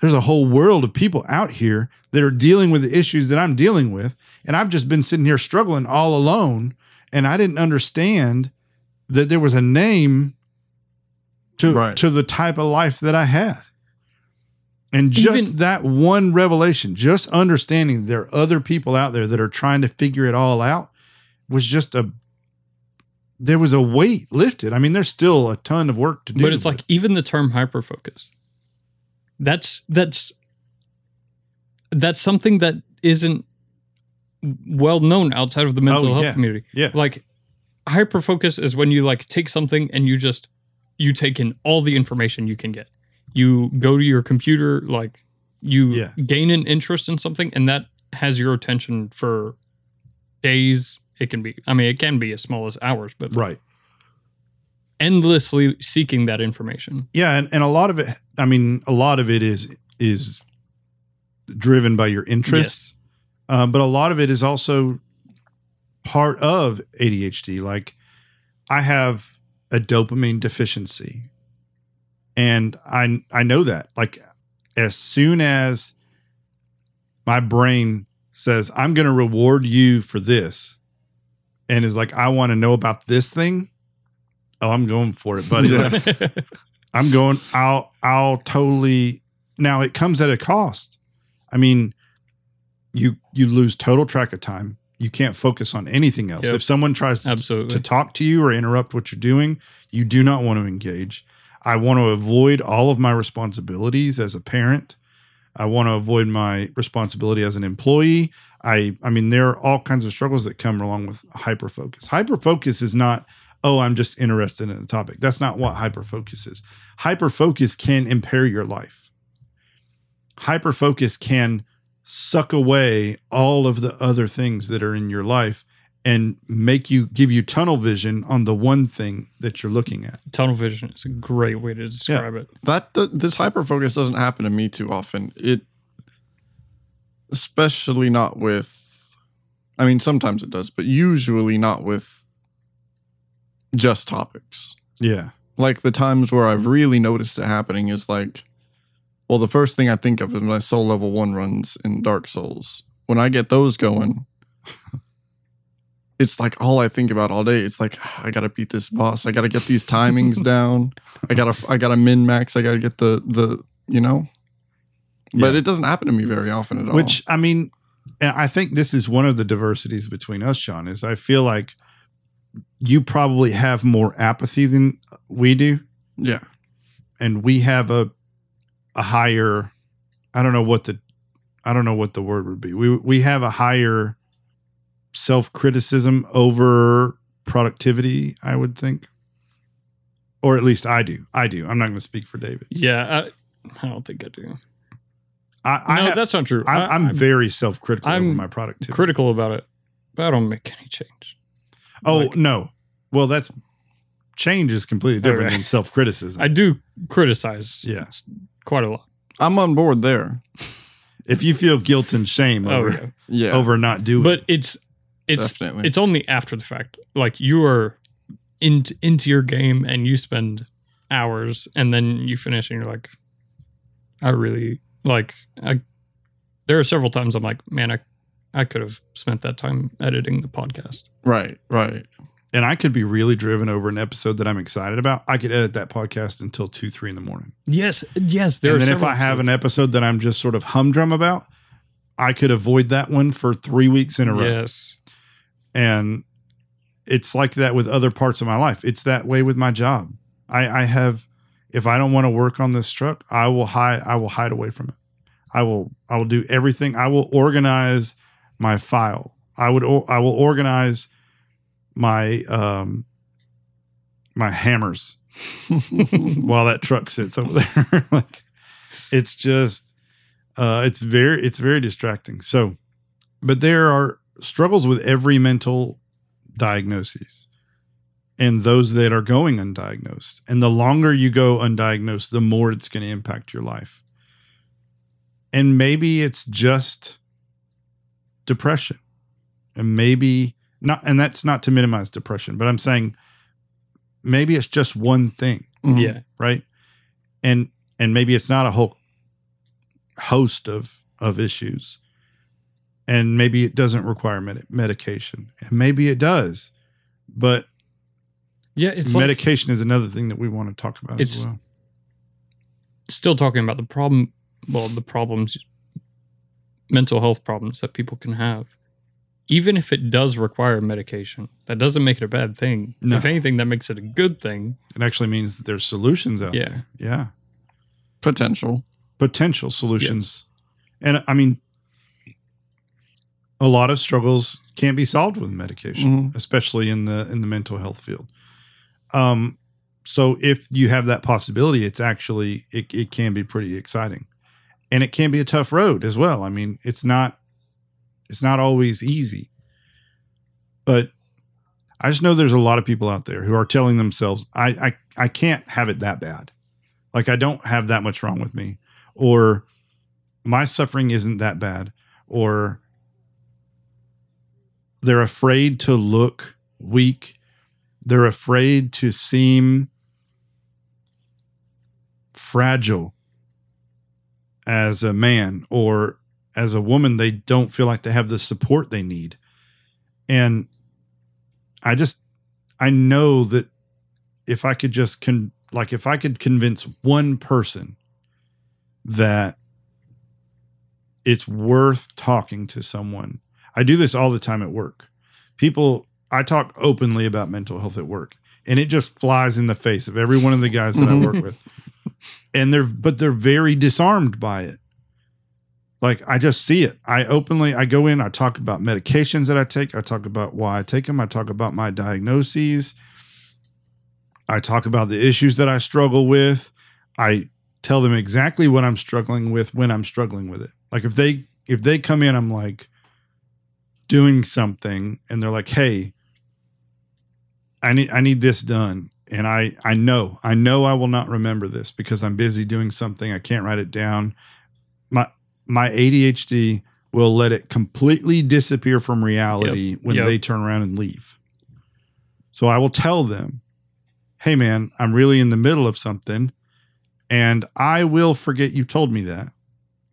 there's a whole world of people out here that are dealing with the issues that I'm dealing with. And I've just been sitting here struggling all alone. And I didn't understand that there was a name to, Right. to the type of life that I had. And just Even- that one revelation, just understanding there are other people out there that are trying to figure it all out was just a there was a weight lifted. I mean, there's still a ton of work to do. but it's like even the term hyperfocus. That's that's that's something that isn't well known outside of the mental Oh, health yeah. community. yeah, Like hyperfocus is when you like take something and you just you take in all the information you can get. You go to your computer, like you Yeah. gain an interest in something, and that has your attention for days. It can be, I mean, it can be as small as hours, but right. endlessly seeking that information. Yeah, and, and a lot of it, I mean, a lot of it is is driven by your interests, um, but a lot of it is also part of ADHD. Like, I have a dopamine deficiency, and I I know that. Like, as soon as my brain says I'm going to reward you for this, and is like I want to know about this thing. Oh, I'm going for it, buddy. Yeah. Like, I'm going. I'll. I'll totally. Now it comes at a cost. I mean, you you lose total track of time. You can't focus on anything else. Yep. If someone tries to, Absolutely. to talk to you or interrupt what you're doing, you do not want to engage. I want to avoid all of my responsibilities as a parent. I want to avoid my responsibility as an employee. I I mean there are all kinds of struggles that come along with hyperfocus. Hyperfocus is not oh I'm just interested in a topic. That's not what hyperfocus is. Hyperfocus can impair your life. Hyperfocus can suck away all of the other things that are in your life and make you give you tunnel vision on the one thing that you're looking at. Tunnel vision is a great way to describe it. that th- this hyper focus doesn't happen to me too often. It, especially not with. I mean, sometimes it does, but usually not with just topics. Yeah. Like the times where I've really noticed it happening is like, well, the first thing I think of is my soul level one runs in Dark Souls. When I get those going, it's like all I think about all day. It's like "Ah, I gotta beat this boss. I gotta get these timings down. I gotta I gotta min max. I gotta get the the you know. But Yeah. it doesn't happen to me very often at all. Which I mean, I think this is one of the diversities between us, Sean. Is I feel like you probably have more apathy than we do, yeah, and we have a a higher. I don't know what the I don't know what the word would be. We we have a higher self criticism over productivity, I would think. Or at least I do. I do. I'm not going to speak for David. Yeah, I, I don't think I do. I, I no, have- that's not true. I'm, I, I'm very self critical over I'm my productivity. critical about it, but I don't make any change. Oh, Like- no. Well, that's change is completely different Okay. than self criticism. I do criticize Yeah. quite a lot. I'm on board there. If you feel guilt and shame Oh, over, yeah. Yeah, over not doing it. But it's it's definitely. it's only after the fact. Like you are into into your game and you spend hours and then you finish and you're like, I really like I there are several times I'm like, man, I I could have spent that time editing the podcast. right, right. and I could be really driven over an episode that I'm excited about. I could edit that podcast until two, three in the morning. Yes, yes. There and then if I have an episode that I'm just sort of humdrum about, I could avoid that one for three weeks in a row. yes, And it's like that with other parts of my life. It's that way with my job. I, I have, if I don't want to work on this truck, I will hide. I will hide away from it. I will. I will do everything. I will organize my file. I would. I will organize my um my hammers while that truck sits over there. like it's just uh it's very it's very distracting. So but there are struggles with every mental diagnosis and those that are going undiagnosed. And the longer you go undiagnosed, the more it's going to impact your life. And maybe it's just depression. And maybe not and that's not to minimize depression, but I'm saying maybe it's just one thing Mhm. yeah, right and and maybe it's not a whole host of of issues and maybe it doesn't require med- medication and maybe it does but yeah. It's like medication is another thing that we want to talk about It's- as well still talking about the problem. Well, the problems, mental health problems that people can have. Even if it does require medication, that doesn't make it a bad thing. No. If anything, that makes it a good thing. it actually means that there's solutions out Yeah. there yeah Potential. potential solutions and i mean a lot of struggles can't be solved with medication Mhm. especially in the in the mental health field um so if you have that possibility it's actually it, it can be pretty exciting. And it can be a tough road as well. I mean it's not it's not always easy. But i just know there's a lot of people out there who are telling themselves i i, I can't have it that bad. Like i don't have that much wrong with me. Or my suffering isn't that bad. Or they're afraid to look weak they're afraid to seem fragile as a man or as a woman. They don't feel like they have the support they need. And i just i know that if i could just con like if i could convince one person that it's worth talking to someone i do this all the time at work. People i talk openly about mental health at work and it just flies in the face of every one of the guys that i work mm-hmm. with. And they're but they're very disarmed by it. Like i just see it. I openly i go in i talk about medications that i take. I talk about why i take them. I talk about my diagnoses. I talk about the issues that i struggle with. I tell them exactly what i'm struggling with when i'm struggling with it. Like if they if they come in i'm like doing something and they're like hey i need i need this done. And i i know i know i will not remember this because i'm busy doing something. I can't write it down. My my adhd will let it completely disappear from reality when Yep. they turn around and leave. So i will tell them hey man i'm really in the middle of something and i will forget you told me that.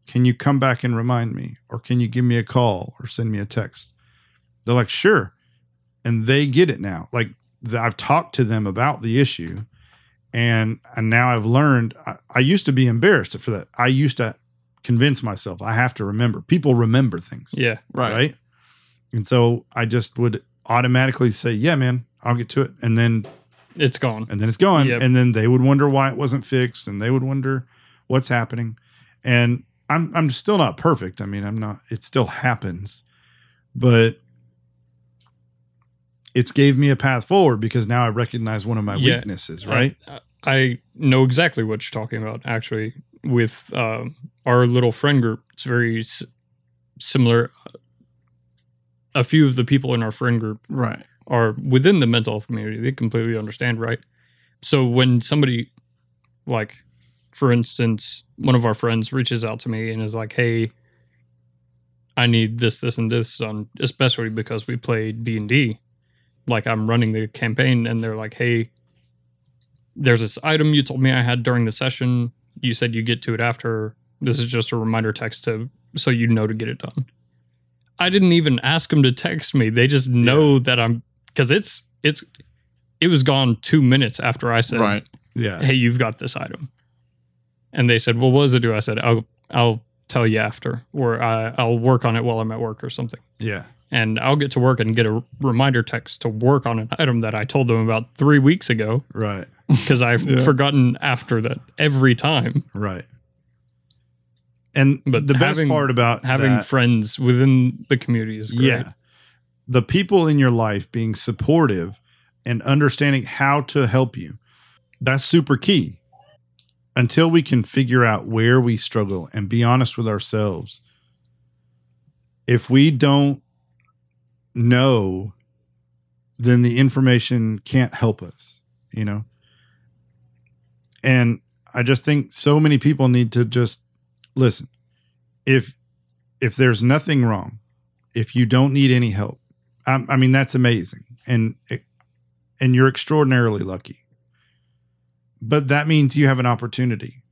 Can you come back and remind me? Or can you give me a call or send me a text? They're like sure. And they get it now. Like i've talked to them about the issue and and now i've learned I, I used to be embarrassed for that i used to convince myself i have to remember people remember things Yeah. Right. right and so i just would automatically say yeah man i'll get to it and then It's gone. and then it's gone. Yep. And then they would wonder why it wasn't fixed, and they would wonder what's happening. And I'm I'm still not perfect. I mean, I'm not. It still happens, but it's gave me a path forward because now I recognize one of my Yeah. weaknesses, right? I, I know exactly what you're talking about. Actually, with um, our little friend group, it's very s- similar. A few of the people in our friend group Right. are within the mental health community. They completely understand, right? So when somebody, like, for instance, one of our friends reaches out to me and is like, "Hey, I need this, this, and this done," especially because we play D and D. Like I'm running the campaign, and they're like, "Hey, there's this item you told me I had during the session. You said you get to it after. This is just a reminder text to so you know to get it done." I didn't even ask them to text me. They just know that I'm because it's it's it was gone two minutes after I said, Right. Yeah. "Hey, you've got this item," and they said, "Well, what does it do?" I said, "I'll I'll tell you after, or I, I'll work on it while I'm at work or something." Yeah. And I'll get to work and get a reminder text to work on an item that I told them about three weeks ago Right. because I've Yeah. forgotten after that every time. Right. And But the best part about Having that- friends within the community is great. Yeah. The people in your life being supportive and understanding how to help you. That's super key. Until we can figure out where we struggle and be honest with ourselves. If we don't know, then the information can't help us, you know? And I just think so many people need to just listen. If if there's nothing wrong, if you don't need any help, I, I mean that's amazing, and and you're extraordinarily lucky. But that means you have an opportunity.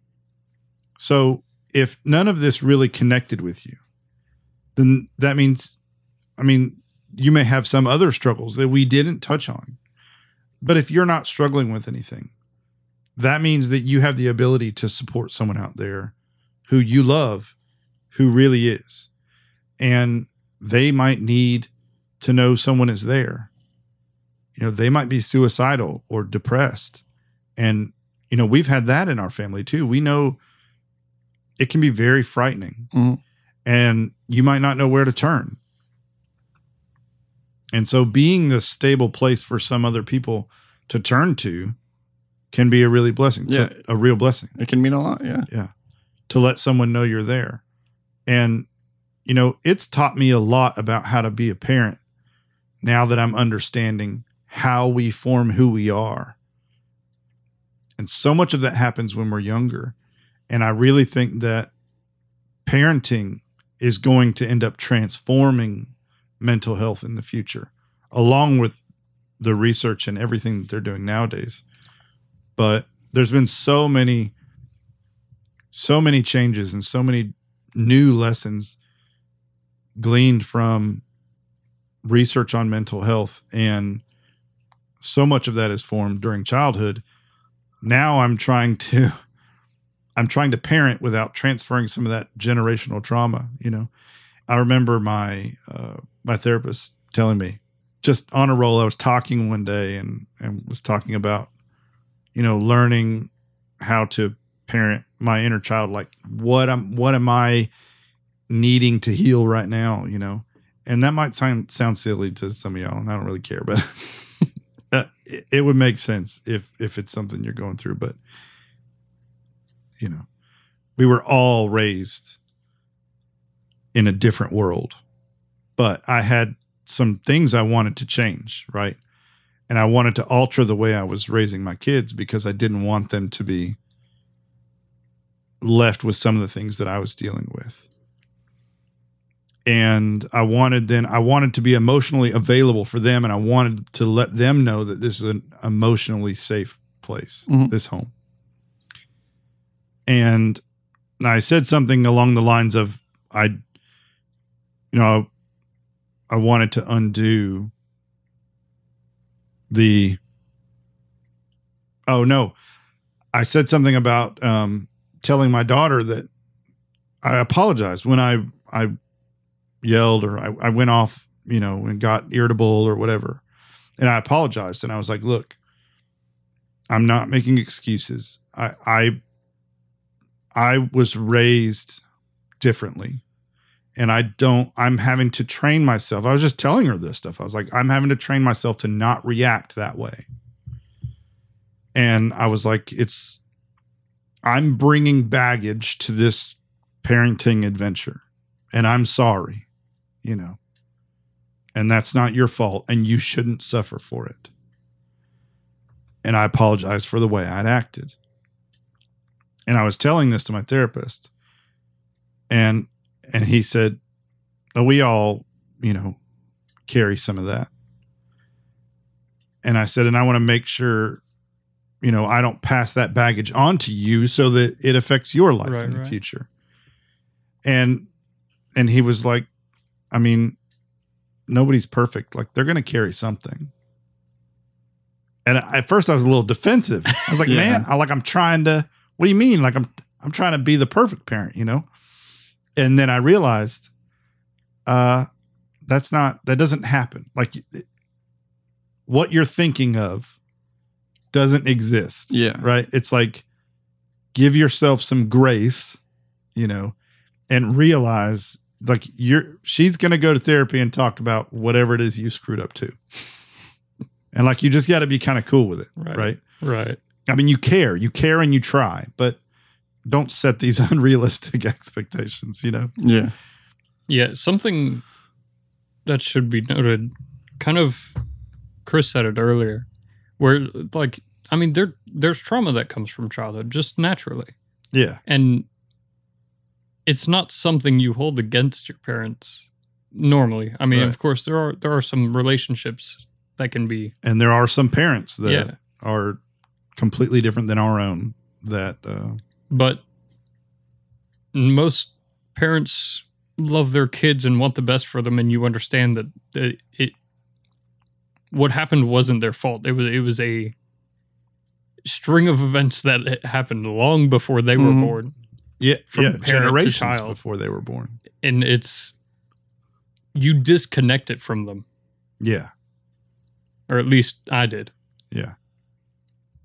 So if none of this really connected with you, then that means, I mean, you may have some other struggles that we didn't touch on. But if you're not struggling with anything, that means that you have the ability to support someone out there who you love, who really is. And they might need to know someone is there. You know, they might be suicidal or depressed. And, you know, we've had that in our family too. We know it can be very frightening Mhm. and you might not know where to turn. And so being the stable place for some other people to turn to can be a really blessing. Yeah. to- a real blessing It can mean a lot. Yeah. Yeah. to let someone know you're there. And, you know, it's taught me a lot about how to be a parent now that I'm understanding how we form who we are. And so much of that happens when we're younger. And I really think that parenting is going to end up transforming mental health in the future, along with the research and everything that they're doing nowadays. But there's been so many so many changes and so many new lessons gleaned from research on mental health and so much of that is formed during childhood now i'm trying to i'm trying to parent without transferring some of that generational trauma you know i remember my uh, my therapist telling me just on a roll i was talking one day and and was talking about you know learning how to parent my inner child. Like what I'm, what am i needing to heal right now you know? And that might sound sound silly to some of y'all and i don't really care but uh, it, it would make sense if if it's something you're going through but you know we were all raised in a different world but i had some things i wanted to change right and i wanted to alter the way i was raising my kids because i didn't want them to be left with some of the things that I was dealing with. And I wanted then I wanted to be emotionally available for them and I wanted to let them know that this is an emotionally safe place, Mhm. this home. And I said something along the lines of I you know I wanted to undo the oh no I said something about um, telling my daughter that I apologized when I I yelled or I, I went off, you know, and got irritable or whatever. And I apologized and I was like, look, I'm not making excuses. I I I was raised differently. And I don't, I'm having to train myself. I was just telling her this stuff. I was like, I'm having to train myself to not react that way. And I was like, it's, I'm bringing baggage to this parenting adventure, and I'm sorry, you know, and that's not your fault, and you shouldn't suffer for it. And I apologize for the way I'd acted. And I was telling this to my therapist, and and he said, oh, "We all, you know, carry some of that." And I said, "And I want to make sure you know, I don't pass that baggage on to you so that it affects your life Right, in the right. future. And and he was like, I mean, nobody's perfect. Like they're gonna carry something. And at first I was a little defensive. I was like, Yeah. man, I like I'm trying to what do you mean? Like I'm I'm trying to be the perfect parent, you know? And then I realized uh that's not that doesn't happen. Like what you're thinking of doesn't exist Yeah. right? It's like give yourself some grace, you know, and realize like you're she's going to go to therapy and talk about whatever it is you screwed up to. And like you just got to be kind of cool with it, Right. right. Right. I mean, you care, you care and you try, but don't set these unrealistic expectations, you know. Yeah. Yeah, something that should be noted, kind of Chris said it earlier, where like I mean there there's trauma that comes from childhood just naturally. Yeah. And it's not something you hold against your parents normally. I mean, Right. of course there are there are some relationships that can be And there are some parents that yeah, are completely different than our own that uh but most parents love their kids and want the best for them and you understand that, that it what happened wasn't their fault it was it was a string of events that happened long before they were Mhm. born yeah, From yeah, generations child. before they were born. and it's you disconnect it from them Yeah. or at least I did Yeah.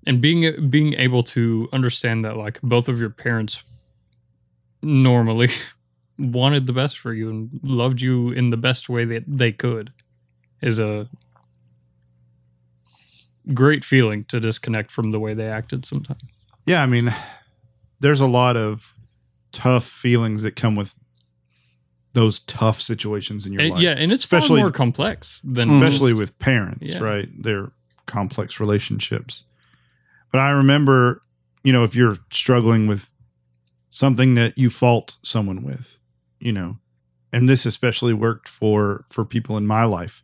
And being being able to understand that like both of your parents normally wanted the best for you and loved you in the best way that they could is a great feeling to disconnect from the way they acted sometimes. Yeah, I mean, there's a lot of tough feelings that come with those tough situations in your And- life. yeah, and it's Especially- far more complex than especially just- with parents, Yeah. right? They're complex relationships. But I remember, you know, if you're struggling with something that you fault someone with, you know, and this especially worked for for people in my life.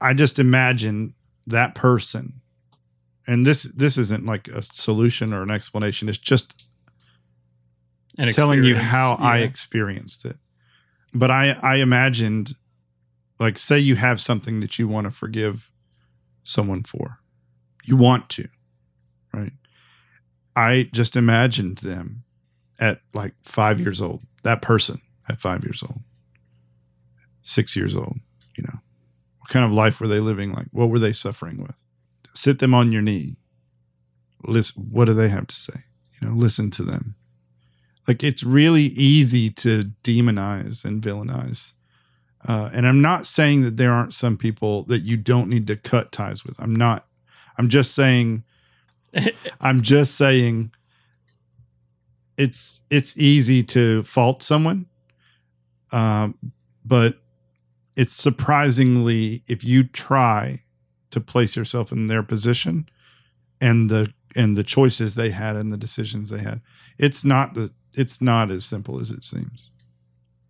I just imagine that person and this this isn't like a solution or an explanation. It's just an telling you how I experienced it. But I I imagined like say you have something that you want to forgive someone for. You want to, right? I just imagined them at like 5 years old. That person at 5 years old. 6 years old, you know. What kind of life were they living like? What were they suffering with? Sit them on your knee. Listen, what do they have to say? You know, listen to them like it's really easy to demonize and villainize uh, and i'm not saying that there aren't some people that you don't need to cut ties with i'm not i'm just saying i'm just saying it's it's easy to fault someone um, but it's surprisingly if you try to place yourself in their position and the and the choices they had and the decisions they had it's not the it's not as simple as it seems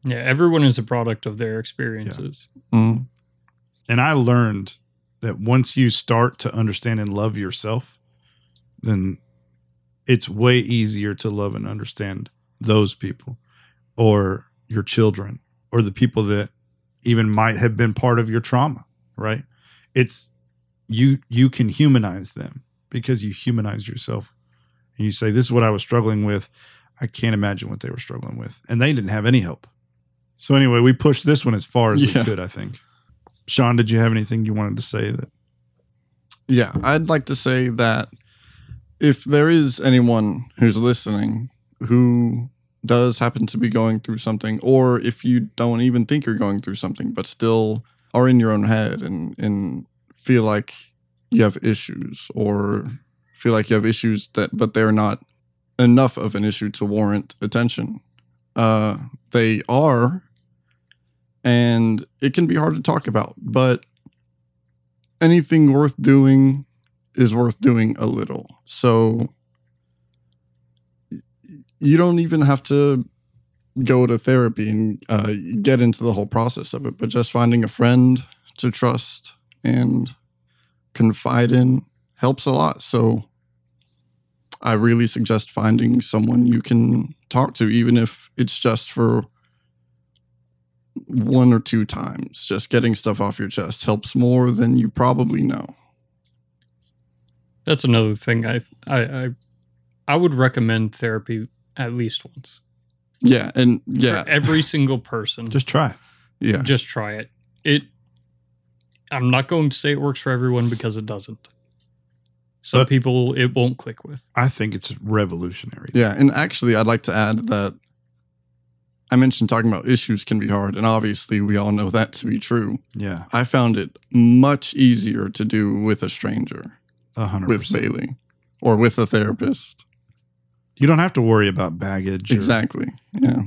Yeah, everyone is a product of their experiences. Mm. and i learned that once you start to understand and love yourself then it's way easier to love and understand those people or your children or the people that even might have been part of your trauma right? It's you you can humanize them because you humanize yourself. And you say this is what i was struggling with. I can't imagine what they were struggling with. And they didn't have any help. So anyway we pushed this one as far as Yeah. we could i think. Sean did you have anything you wanted to say that? Yeah, I'd like to say that if there is anyone who's listening who does happen to be going through something, or if you don't even think you're going through something, but still are in your own head and, and feel like you have issues or feel like you have issues that, but they're not enough of an issue to warrant attention. Uh, they are, and it can be hard to talk about, but anything worth doing is worth doing a little. So you don't even have to go to therapy and uh, get into the whole process of it, but just finding a friend to trust and confide in helps a lot. So I really suggest finding someone you can talk to, even if it's just for one or two times. Just getting stuff off your chest helps more than you probably know. That's another thing. I I I, I would recommend therapy at least once. Yeah, and yeah, For every single person. Just try yeah, just try it. It. I'm not going to say it works for everyone because it doesn't. Some But- people it won't click with. I think it's revolutionary. yeah. And actually, I'd like to add that I mentioned talking about issues can be hard, and obviously, we all know that to be true. Yeah. I found it much easier to do with a stranger, A hundred with. Bailey, or with a therapist. You don't have to worry about baggage. or Exactly. Yeah,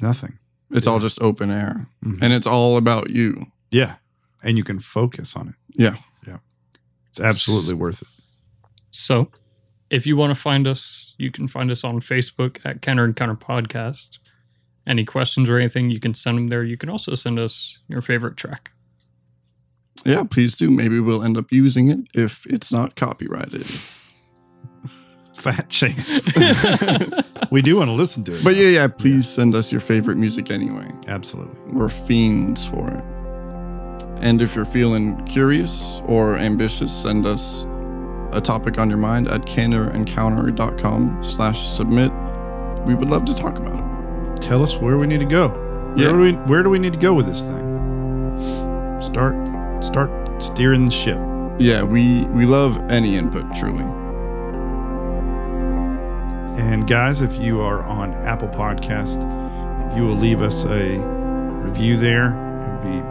Nothing. it's all just open air, Mhm. and it's all about you. Yeah. And you can focus on it. Yeah. Yeah. It's absolutely worth it. So, if you want to find us, you can find us on Facebook at Counter Encounter Podcast. Any questions or anything, you can send them there. You can also send us your favorite track. Yeah, please do. Maybe we'll end up using it if it's not copyrighted. Fat chance. we do want to listen to it. But yeah, yeah, please send us your favorite music anyway. Absolutely. We're fiends for it. And if you're feeling curious or ambitious, send us a topic on your mind at counterencounter.com slash submit. We would love to talk about it. Tell us where we need to go. Yeah. Do we where do we need to go with this thing? Start start steering the ship. Yeah, we, we love any input, truly. And guys, if you are on Apple Podcast, if you will leave us a review there, it would be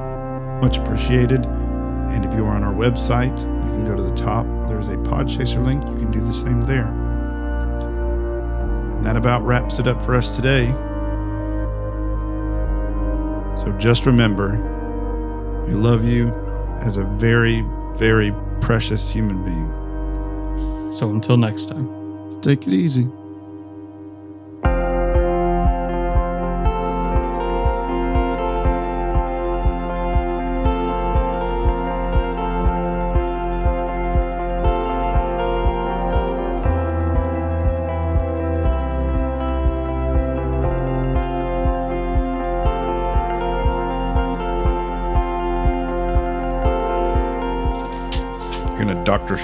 much appreciated. And if you are on our website, you can go to the top. There's a Podchaser link. You can do the same there. And that about wraps it up for us today. So just remember, we love you as a very, very precious human being. So, until next time. Take it easy.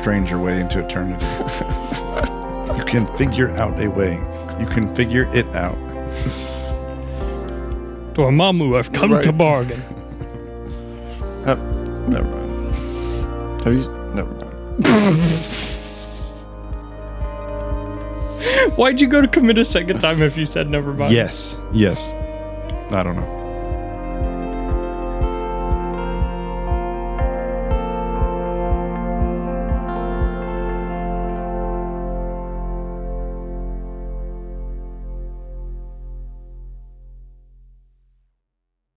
Strange your way into eternity. you can figure out a way. You can figure it out. Dormammu, I've come to bargain. Uh, never mind. Have you? Never mind. Why'd you go to commit a second time if you said never mind? Yes. Yes. I don't know.